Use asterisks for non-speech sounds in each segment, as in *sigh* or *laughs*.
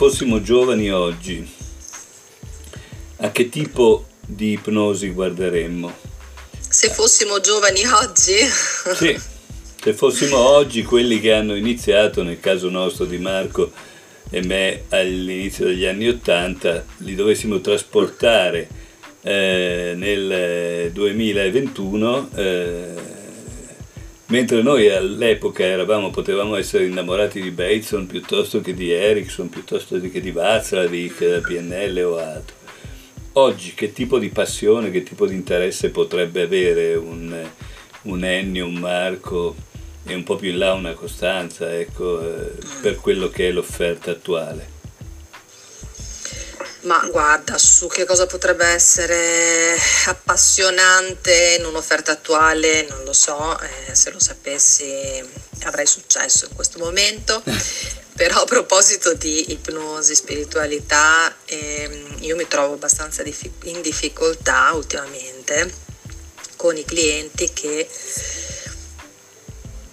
fossimo giovani oggi, a che tipo di ipnosi guarderemmo? Se fossimo giovani oggi? *laughs* Sì, se fossimo oggi quelli che hanno iniziato, nel caso nostro di Marco e me all'inizio degli anni Ottanta, li dovessimo trasportare eh, nel 2021, eh, mentre noi all'epoca eravamo, potevamo essere innamorati di Bateson piuttosto che di Ericsson, piuttosto che di Václavic, PNL o altro. Oggi che tipo di passione, che tipo di interesse potrebbe avere un, un Ennio, un Marco e un po' più in là una Costanza, ecco, eh, per quello che è l'offerta attuale? Ma guarda, su che cosa potrebbe essere appassionante in un'offerta attuale, non lo so, eh, se lo sapessi avrei successo in questo momento. Però a proposito di ipnosi, spiritualità, ehm, io mi trovo abbastanza in difficoltà ultimamente con i clienti che,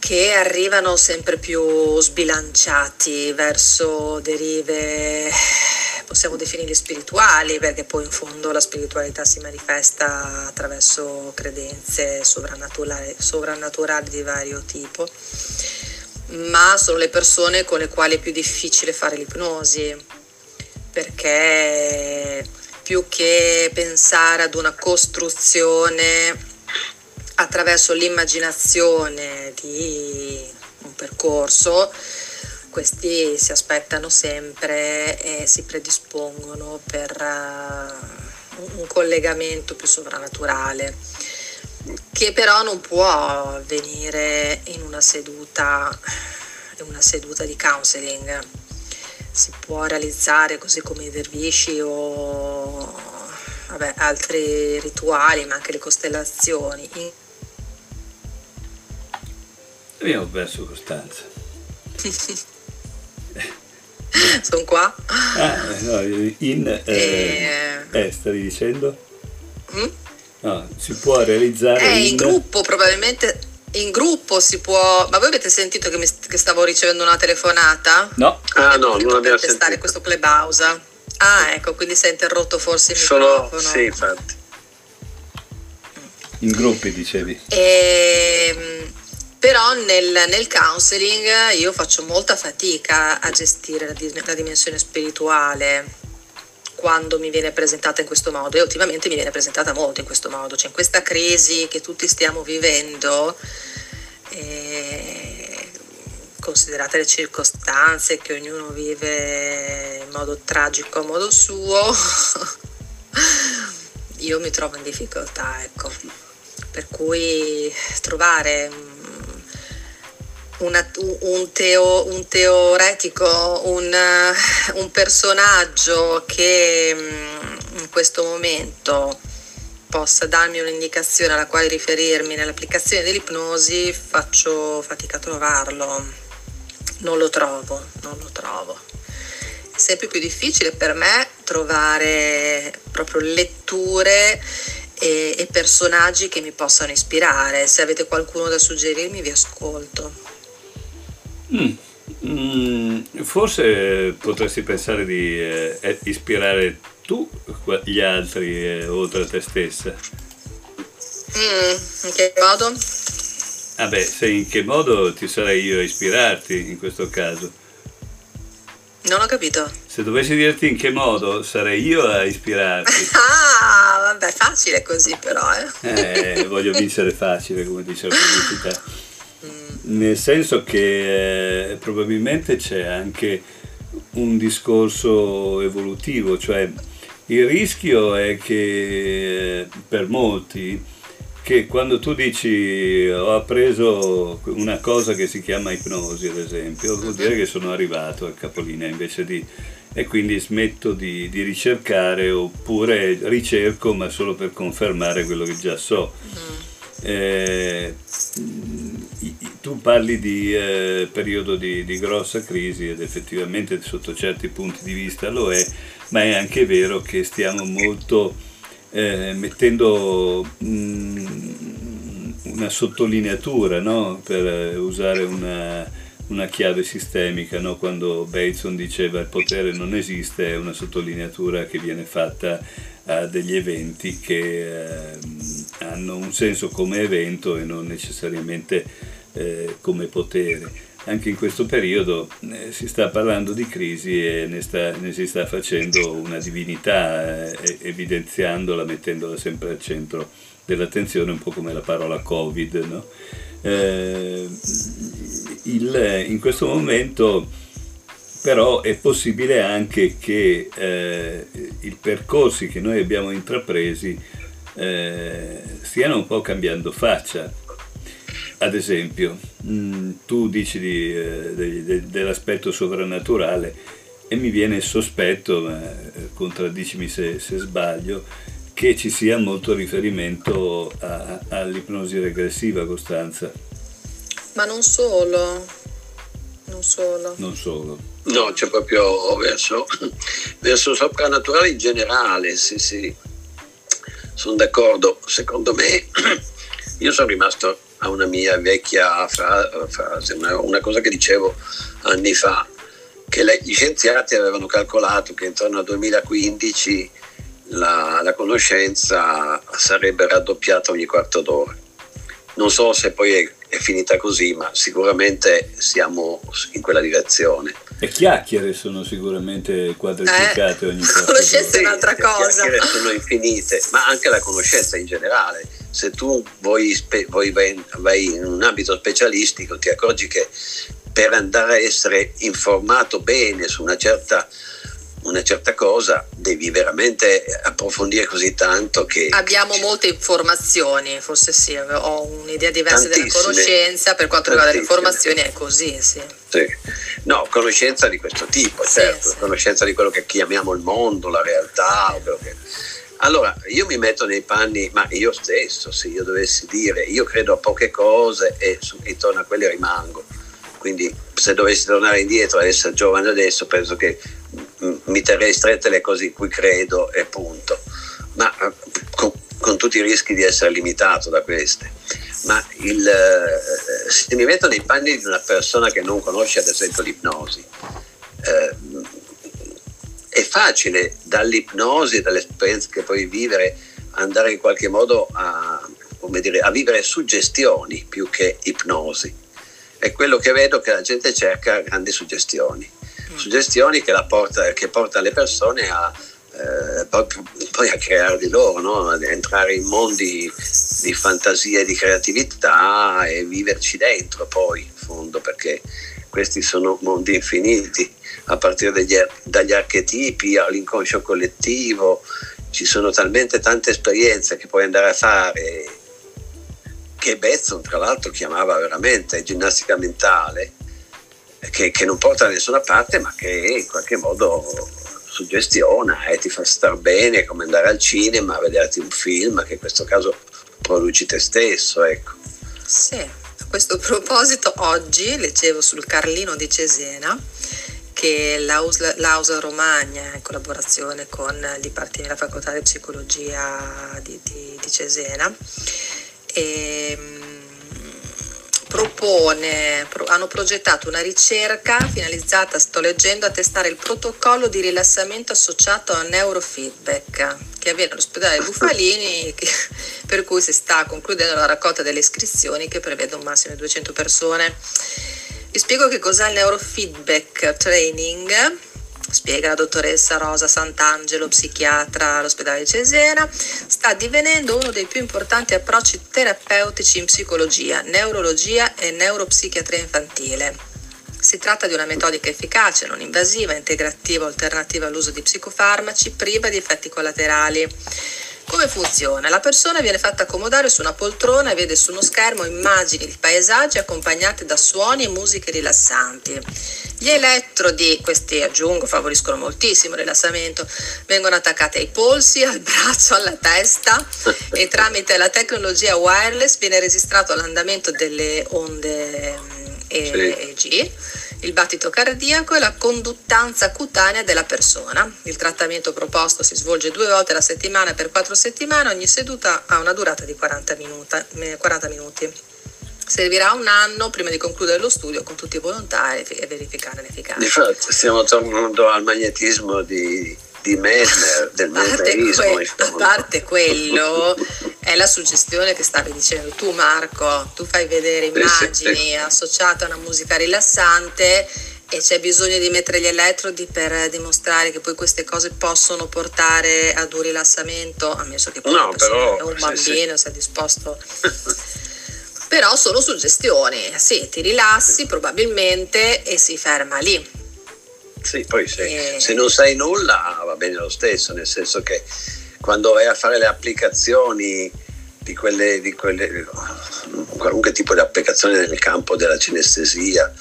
che arrivano sempre più sbilanciati verso derive possiamo definire spirituali, perché poi in fondo la spiritualità si manifesta attraverso credenze sovrannaturali, sovrannaturali di vario tipo, ma sono le persone con le quali è più difficile fare l'ipnosi, perché più che pensare ad una costruzione attraverso l'immaginazione di un percorso, questi si aspettano sempre e si predispongono per uh, un collegamento più sovrannaturale che però non può avvenire in una seduta, in una seduta di counseling. Si può realizzare così come i dervisci o vabbè, altri rituali, ma anche le costellazioni. Abbiamo perso Costanza. Sono qua. Ah, no, in... Eh, e... eh, stavi dicendo? Mm? No, si può realizzare... Eh, in... in gruppo probabilmente in gruppo si può. Ma voi avete sentito che, mi, che stavo ricevendo una telefonata? No. Ah, no, non abbiamo testare sentito. questo clubhouse. Ah, ecco, quindi si è interrotto forse il Sono, microfono. Sì, infatti. In gruppi dicevi. E, ehm, però nel, nel, counseling io faccio molta fatica a gestire la, la, dimensione spirituale quando mi viene presentata in questo modo e ultimamente mi viene presentata molto in questo modo, cioè in questa crisi che tutti stiamo vivendo, eh, considerate le circostanze che ognuno vive in modo tragico a modo suo, *laughs* io mi trovo in difficoltà, ecco. Per cui trovare una, un, teo, un, teoretico, un, un, personaggio che mm, in questo momento possa darmi un'indicazione alla quale riferirmi nell'applicazione dell'ipnosi, faccio fatica a trovarlo, non lo trovo, non lo trovo. È sempre più difficile per me trovare proprio letture e, e personaggi che mi possano ispirare. Se avete qualcuno da suggerirmi vi ascolto. Mm. Mm, forse potresti pensare di eh, eh, ispirare tu gli altri eh, oltre a te stessa. Mm, in che modo? Vabbè, se in che modo ti sarei io a ispirarti in questo caso? Non ho capito. Se dovessi dirti in che modo sarei io a ispirarti. *laughs* ah, vabbè, facile così però, eh. eh voglio vincere facile, come dice la pubblicità *laughs* nel senso che eh, probabilmente c'è anche un discorso evolutivo, cioè il rischio è che eh, per molti che quando tu dici ho appreso una cosa che si chiama ipnosi ad esempio, vuol dire che sono arrivato al capolinea invece di e quindi smetto di, di, ricercare oppure ricerco ma solo per confermare quello che già so. Mm. Eh, tu parli di eh, periodo di, di, grossa crisi ed effettivamente sotto certi punti di vista lo è, ma è anche vero che stiamo molto eh, mettendo mh, mm, una sottolineatura, no? per usare una, una chiave sistemica, no? quando Bateson diceva il potere non esiste, è una sottolineatura che viene fatta a degli eventi che eh, hanno un senso come evento e non necessariamente eh, come potere. Anche in questo periodo eh, si sta parlando di crisi e ne, sta, ne si sta facendo una divinità, eh, evidenziandola, mettendola sempre al centro dell'attenzione, un po' come la parola Covid. No? Eh, il, in questo momento però è possibile anche che eh, i percorsi che noi abbiamo intrapresi eh, stiano un po' cambiando faccia. Ad esempio, mh, mm, tu dici di, eh, de, de, dell'aspetto sovrannaturale e mi viene il sospetto, ma eh, contraddicimi se, se sbaglio, che ci sia molto riferimento a, all'ipnosi regressiva, Costanza. Ma non solo, non solo. Non solo. No, c'è proprio verso, verso soprannaturale in generale, sì, sì. Sono d'accordo. Secondo me, *clears throat* io sono rimasto a una mia vecchia frase, una, una cosa che dicevo anni fa, che le, gli scienziati avevano calcolato che intorno al 2015 la, la conoscenza sarebbe raddoppiata ogni quarto d'ora. Non so se poi è, è finita così, ma sicuramente siamo in quella direzione. Le chiacchiere sono sicuramente quadruplicate eh, ogni d'ora. Conoscenza è un'altra cosa. Le chiacchiere sono infinite, ma anche la conoscenza in generale. Se tu vuoi, vuoi vai in un ambito specialistico ti accorgi che per andare a essere informato bene su una certa una certa cosa devi veramente approfondire così tanto che... Abbiamo che molte informazioni, forse sì, ho un'idea diversa della conoscenza, per quanto riguarda le informazioni è così, sì. sì. No, conoscenza di questo tipo, sì, certo, sì. conoscenza di quello che chiamiamo il mondo, la realtà. Che... Allora, io mi metto nei panni, ma io stesso, se io dovessi dire, io credo a poche cose e intorno a quelle rimango. Quindi se dovessi tornare indietro e essere giovane adesso, penso che mi terrei strette le cose in cui credo e punto. Ma eh, con, con tutti i rischi di essere limitato da queste. Ma il, eh, se mi metto nei panni di una persona che non conosce ad esempio l'ipnosi, eh, è facile dall'ipnosi, dall'esperienza che puoi vivere, andare in qualche modo a, dire, a vivere suggestioni più che ipnosi. È quello che vedo che la gente cerca grandi suggestioni suggestioni che, porta, che porta le persone a, eh, poi, poi, a creare di loro, no? ad entrare in mondi di fantasia e di creatività e viverci dentro poi, in fondo, perché questi sono mondi infiniti, a partire dagli, dagli archetipi all'inconscio collettivo, ci sono talmente tante esperienze che puoi andare a fare che Bezzon tra l'altro chiamava veramente ginnastica mentale che, che, non porta da nessuna parte ma che in qualche modo suggestiona e ti fa star bene come andare al cinema a vederti un film che in questo caso produci te stesso ecco. Sì, a questo proposito oggi leggevo sul Carlino di Cesena che l'Ausa Romagna in collaborazione con il Dipartimento della Facoltà di Psicologia di, di, di Cesena e, propone, hanno progettato una ricerca finalizzata, sto leggendo, a testare il protocollo di rilassamento associato a neurofeedback che avviene all'ospedale Bufalini, che, per cui si sta concludendo la raccolta delle iscrizioni che prevede un massimo di 200 persone. Vi spiego che cos'è il neurofeedback training spiega la dottoressa Rosa Sant'Angelo, psichiatra all'ospedale di Cesena, sta divenendo uno dei più importanti approcci terapeutici in psicologia, neurologia e neuropsichiatria infantile. Si tratta di una metodica efficace, non invasiva, integrativa, alternativa all'uso di psicofarmaci, priva di effetti collaterali. Come funziona? La persona viene fatta accomodare su una poltrona e vede su uno schermo immagini di paesaggi accompagnate da suoni e musiche rilassanti. Gli elettrodi, questi aggiungo, favoriscono moltissimo il rilassamento, vengono attaccati ai polsi, al braccio, alla testa e tramite la tecnologia wireless viene registrato l'andamento delle onde EEG il battito cardiaco e la conduttanza cutanea della persona. Il trattamento proposto si svolge due volte alla settimana per quattro settimane, ogni seduta ha una durata di 40 minuti. 40 minuti. Servirà un anno prima di concludere lo studio con tutti i volontari e verificare l'efficacia. Infatti stiamo tornando al magnetismo di, di Mesmer, *laughs* del mesmerismo. Que- a parte quello, è la suggestione che stavi dicendo tu Marco, tu fai vedere immagini sì, sì. associate a una musica rilassante e c'è bisogno di mettere gli elettrodi per dimostrare che poi queste cose possono portare ad un rilassamento, ammesso che poi no, però, un bambino sì, sia disposto *laughs* però sono suggestioni, sì, ti rilassi probabilmente e si ferma lì. Sì, poi se, e... se non sai nulla va bene lo stesso, nel senso che quando vai a fare le applicazioni di quelle, di quelle qualunque tipo di applicazione nel campo della cinestesia,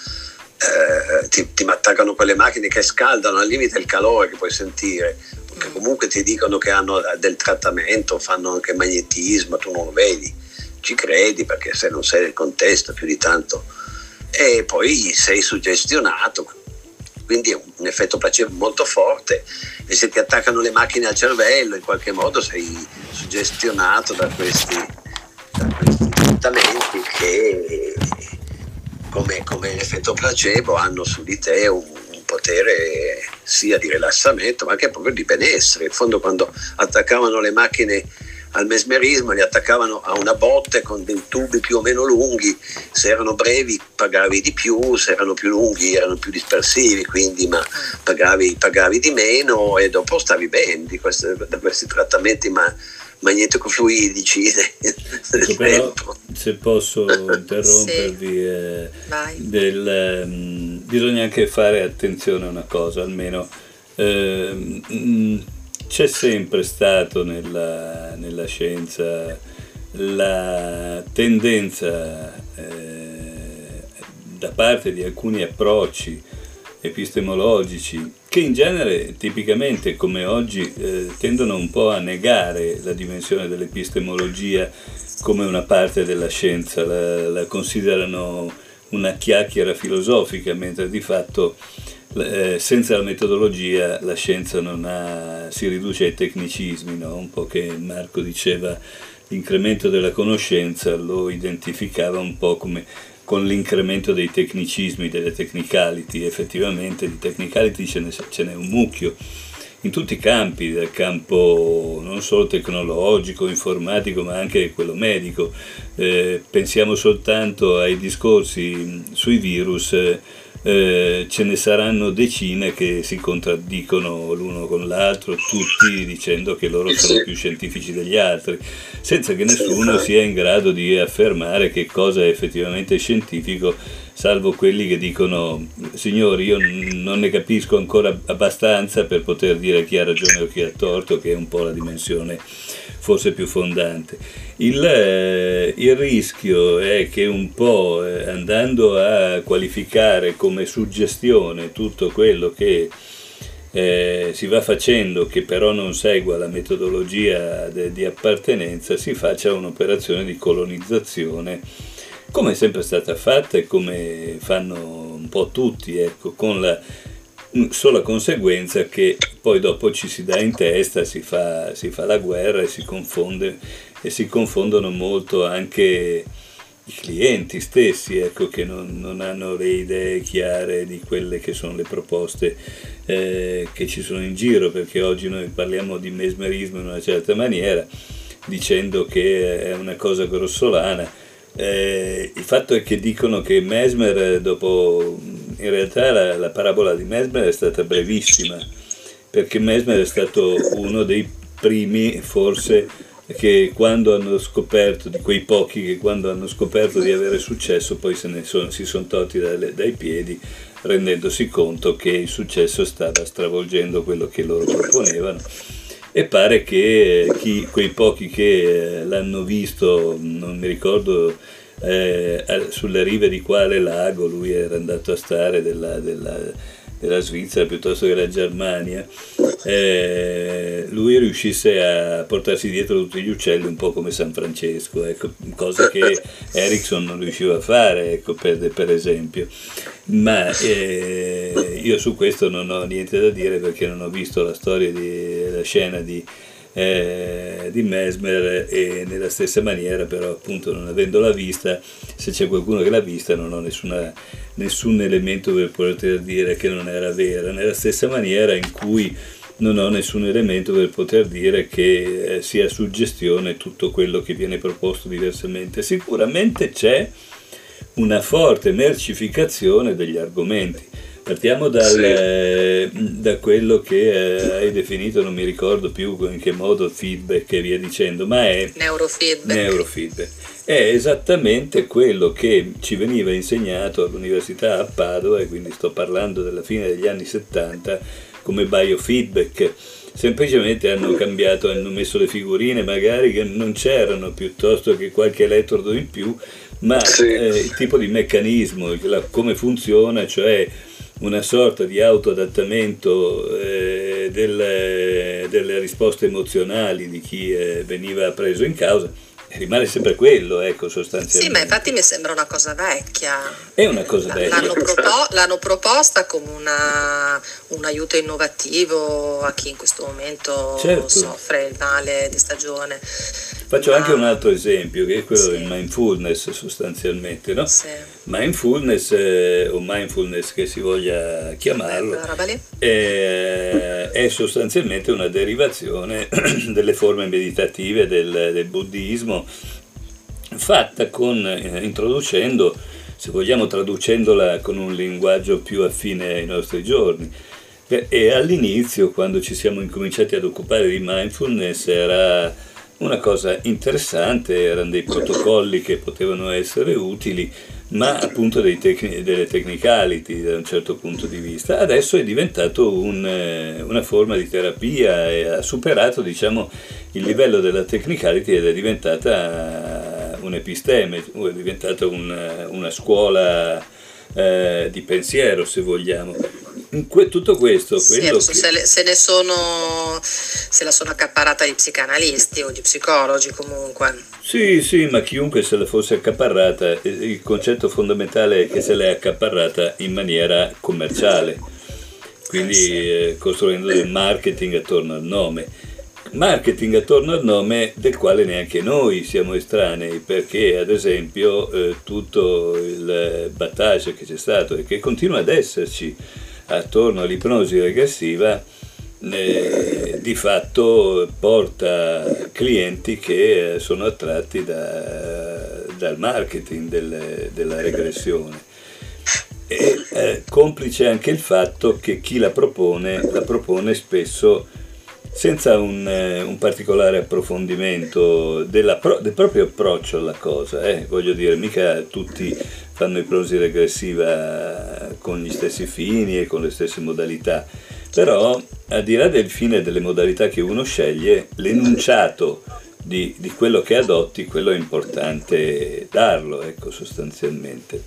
eh, ti, ti attaccano quelle macchine che scaldano al limite il calore che puoi sentire, che mm. comunque ti dicono che hanno del trattamento, fanno anche magnetismo, tu non lo vedi ci credi perché se non sei nel contesto più di tanto e poi sei suggestionato. Quindi è un effetto placebo molto forte e se ti attaccano le macchine al cervello in qualche modo sei suggestionato da questi, da trattamenti che come, come l'effetto placebo hanno su di te un, un potere sia di rilassamento ma anche proprio di benessere. In fondo quando attaccavano le macchine al mesmerismo, li attaccavano a una botte con dei tubi più o meno lunghi, se erano brevi pagavi di più, se erano più lunghi erano più dispersivi, quindi ma pagavi, pagavi di meno e dopo stavi bene di queste, da questi trattamenti ma, magnetico-fluidici. *laughs* Ecco, però, se posso *laughs* interrompervi, sì. eh, del, um, bisogna anche fare attenzione a una cosa, almeno eh, mh, c'è sempre stato nella, nella scienza la tendenza eh, da parte di alcuni approcci epistemologici che in genere tipicamente come oggi eh, tendono un po' a negare la dimensione dell'epistemologia come una parte della scienza, la, la considerano una chiacchiera filosofica, mentre di fatto eh, senza la metodologia la scienza ha, si riduce ai tecnicismi, no? un po' che Marco diceva l'incremento della conoscenza lo identificava un po' come con l'incremento dei tecnicismi, delle technicality, effettivamente di technicality ce, ne, ce n'è un mucchio in tutti i campi, dal campo non solo tecnologico, informatico, ma anche quello medico. Eh, pensiamo soltanto ai discorsi sui virus. Eh, eh, ce ne saranno decine che si contraddicono l'uno con l'altro, tutti dicendo che loro sono più scientifici degli altri, senza che nessuno sia in grado di affermare che cosa è effettivamente scientifico, salvo quelli che dicono signori io non ne capisco ancora abbastanza per poter dire chi ha ragione o chi ha torto, che è un po' la dimensione forse più fondante. Il, eh, il rischio è che un po' eh, andando a qualificare come suggestione tutto quello che eh, si va facendo che però non segua la metodologia de, di appartenenza, si faccia un'operazione di colonizzazione come è sempre stata fatta e come fanno un po' tutti, ecco, con la sola conseguenza che poi dopo ci si dà in testa, si fa, si fa la guerra e si, confonde, e si confondono molto anche i clienti stessi, ecco, che non, non, hanno le idee chiare di quelle che sono le proposte eh, che ci sono in giro, perché oggi noi parliamo di mesmerismo in una certa maniera, dicendo che è una cosa grossolana. Eh, il fatto è che dicono che Mesmer dopo in realtà la, la, parabola di Mesmer è stata brevissima, perché Mesmer è stato uno dei primi, forse, che quando hanno scoperto, di quei pochi che quando hanno scoperto di avere successo poi se ne sono, si sono tolti dai, dai piedi rendendosi conto che il successo stava stravolgendo quello che loro proponevano. E pare che chi, quei pochi che l'hanno visto, non mi ricordo eh, sulle rive di quale lago lui era andato a stare della, della, della Svizzera piuttosto che della Germania, eh, lui riuscisse a portarsi dietro tutti gli uccelli un po' come San Francesco, ecco, cosa che *laughs* Ericsson non riusciva a fare, ecco, per, per esempio. Ma eh, io su questo non ho niente da dire perché non ho visto la storia di, la scena di eh, di Mesmer e nella stessa maniera però appunto non avendola vista, se c'è qualcuno che l'ha vista non ho nessuna, nessun elemento per poter dire che non era vera, nella stessa maniera in cui non ho nessun elemento per poter dire che eh, sia suggestione tutto quello che viene proposto diversamente. Sicuramente c'è una forte mercificazione degli argomenti. Partiamo dal, sì. eh, da quello che eh, hai definito, non mi ricordo più in che modo, feedback e via dicendo, ma è neurofeedback. neurofeedback. È esattamente quello che ci veniva insegnato all'Università a Padova, e quindi sto parlando della fine degli anni 70, come biofeedback. Semplicemente hanno cambiato, hanno messo le figurine magari che non c'erano, piuttosto che qualche elettrodo in più, ma sì. eh, il tipo di meccanismo, la, come funziona, cioè una sorta di autoadattamento eh, delle, delle, risposte emozionali di chi eh, veniva preso in causa rimane sempre quello, ecco, sostanzialmente. Sì, ma infatti mi sembra una cosa vecchia. È una cosa vecchia. L'hanno, propo- l'hanno proposta come una, un aiuto innovativo a chi in questo momento certo. soffre il male di stagione. Faccio anche un altro esempio, che è quello sì. del mindfulness sostanzialmente, no? Sì. Mindfulness eh, o mindfulness che si voglia chiamarlo è, è, sostanzialmente una derivazione *clears throat* delle forme meditative del, del buddismo fatta con, eh, introducendo, se vogliamo traducendola con un linguaggio più affine ai nostri giorni. E all'inizio, quando ci siamo incominciati ad occupare di mindfulness, era una cosa interessante, erano dei protocolli che potevano essere utili, ma appunto tecni- delle technicality da un certo punto di vista. Adesso è diventato un, eh, una forma di terapia ha superato diciamo, il livello della technicality ed è diventata un episteme, è diventata un, una scuola eh, di pensiero se vogliamo. Que- tutto questo sì, che... se, le, se, ne sono se la sono accaparata gli psicanalisti o gli psicologi comunque sì sì ma chiunque se la fosse accaparrata eh, il concetto fondamentale è che se l'è accaparrata in maniera commerciale quindi eh sì. eh, costruendo del marketing attorno al nome marketing attorno al nome del quale neanche noi siamo estranei perché ad esempio eh, tutto il battage che c'è stato e che continua ad esserci attorno all'ipnosi regressiva eh, di fatto porta clienti che sono attratti da, dal marketing del, della regressione. E, eh, complice anche il fatto che chi la propone la propone spesso senza un, eh, un particolare approfondimento della, del proprio approccio alla cosa, eh. voglio dire, mica tutti fanno ipnosi regressiva con gli stessi fini e con le stesse modalità, però al di là del fine e delle modalità che uno sceglie, l'enunciato di, di quello che adotti, quello è importante darlo, ecco, sostanzialmente.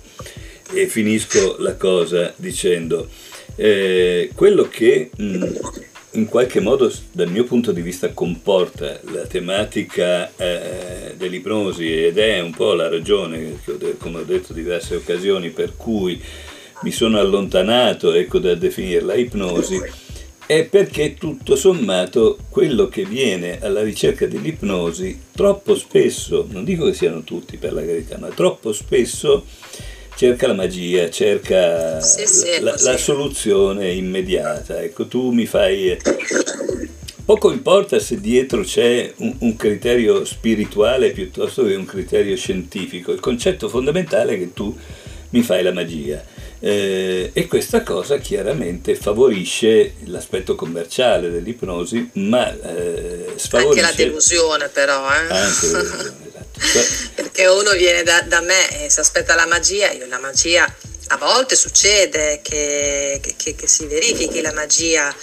E finisco la cosa dicendo, eh, quello che... Mh, in qualche modo dal mio punto di vista comporta la tematica eh, dell'ipnosi ed è un po' la ragione, come ho detto diverse occasioni, per cui mi sono allontanato ecco, da definirla ipnosi, è perché tutto sommato quello che viene alla ricerca dell'ipnosi troppo spesso, non dico che siano tutti per la verità, ma troppo spesso cerca la magia, cerca sì, sì, la, la, soluzione immediata. Ecco, tu mi fai... Poco importa se dietro c'è un, un, criterio spirituale piuttosto che un criterio scientifico, il concetto fondamentale è che tu mi fai la magia. Eh, e questa cosa chiaramente favorisce l'aspetto commerciale dell'ipnosi, ma eh, sfavorisce... Anche la delusione però. Eh? Anche la delusione. Perché uno viene da, da, me e si aspetta la magia, io la magia a volte succede che, che, che si verifichi la magia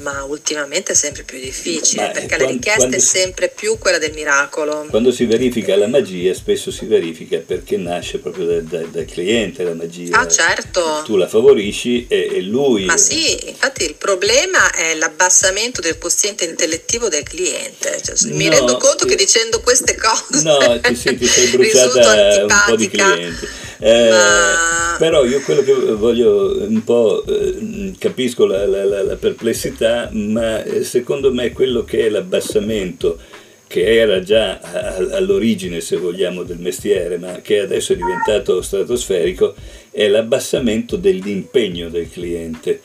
ma ultimamente è sempre più difficile Beh, perché quando, la richiesta è sempre più quella del miracolo. Quando si verifica la magia, spesso si verifica perché nasce proprio dal, dal, dal cliente la magia. Ah, certo. Tu la favorisci e, e, lui. Ma sì, infatti il problema è l'abbassamento del quoziente intellettivo del cliente. Cioè, mi rendo conto che dicendo queste cose. No, ti, sì, ti sei *laughs* bruciata un po' di clienti. Eh, Ma... Però io quello che voglio un po', eh, capisco la, la, la, la perplessità, ma eh, secondo me quello che è l'abbassamento che era già all'origine, se vogliamo, del mestiere, ma che adesso è diventato stratosferico, è l'abbassamento dell'impegno del cliente,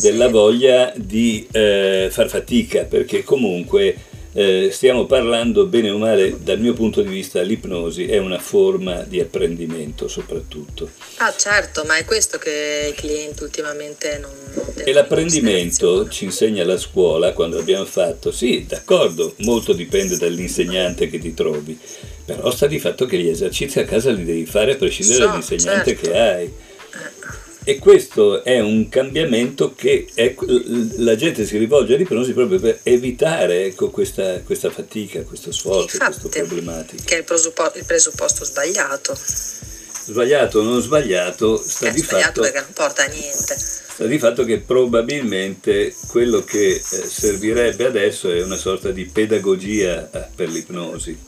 della voglia di eh, far fatica, perché comunque eh, stiamo parlando bene o male, dal mio punto di vista, l'ipnosi è una forma di apprendimento soprattutto. Ah certo, ma è questo che i clienti ultimamente non... non e l'apprendimento ci insegna la scuola quando abbiamo fatto, sì, d'accordo, molto dipende dall'insegnante che ti trovi, però sta di fatto che gli esercizi a casa li devi fare a prescindere so, dall'insegnante certo. che hai. Eh. E questo è un cambiamento che è, la gente si rivolge all'ipnosi proprio per evitare ecco, questa, questa, fatica, questo sforzo, Infatti, questa problematica. Che è il presupposto, il presupposto sbagliato. Sbagliato o non sbagliato, sta è di sbagliato fatto... perché non porta a niente. Sta di fatto che probabilmente quello che eh, servirebbe adesso è una sorta di pedagogia eh, per l'ipnosi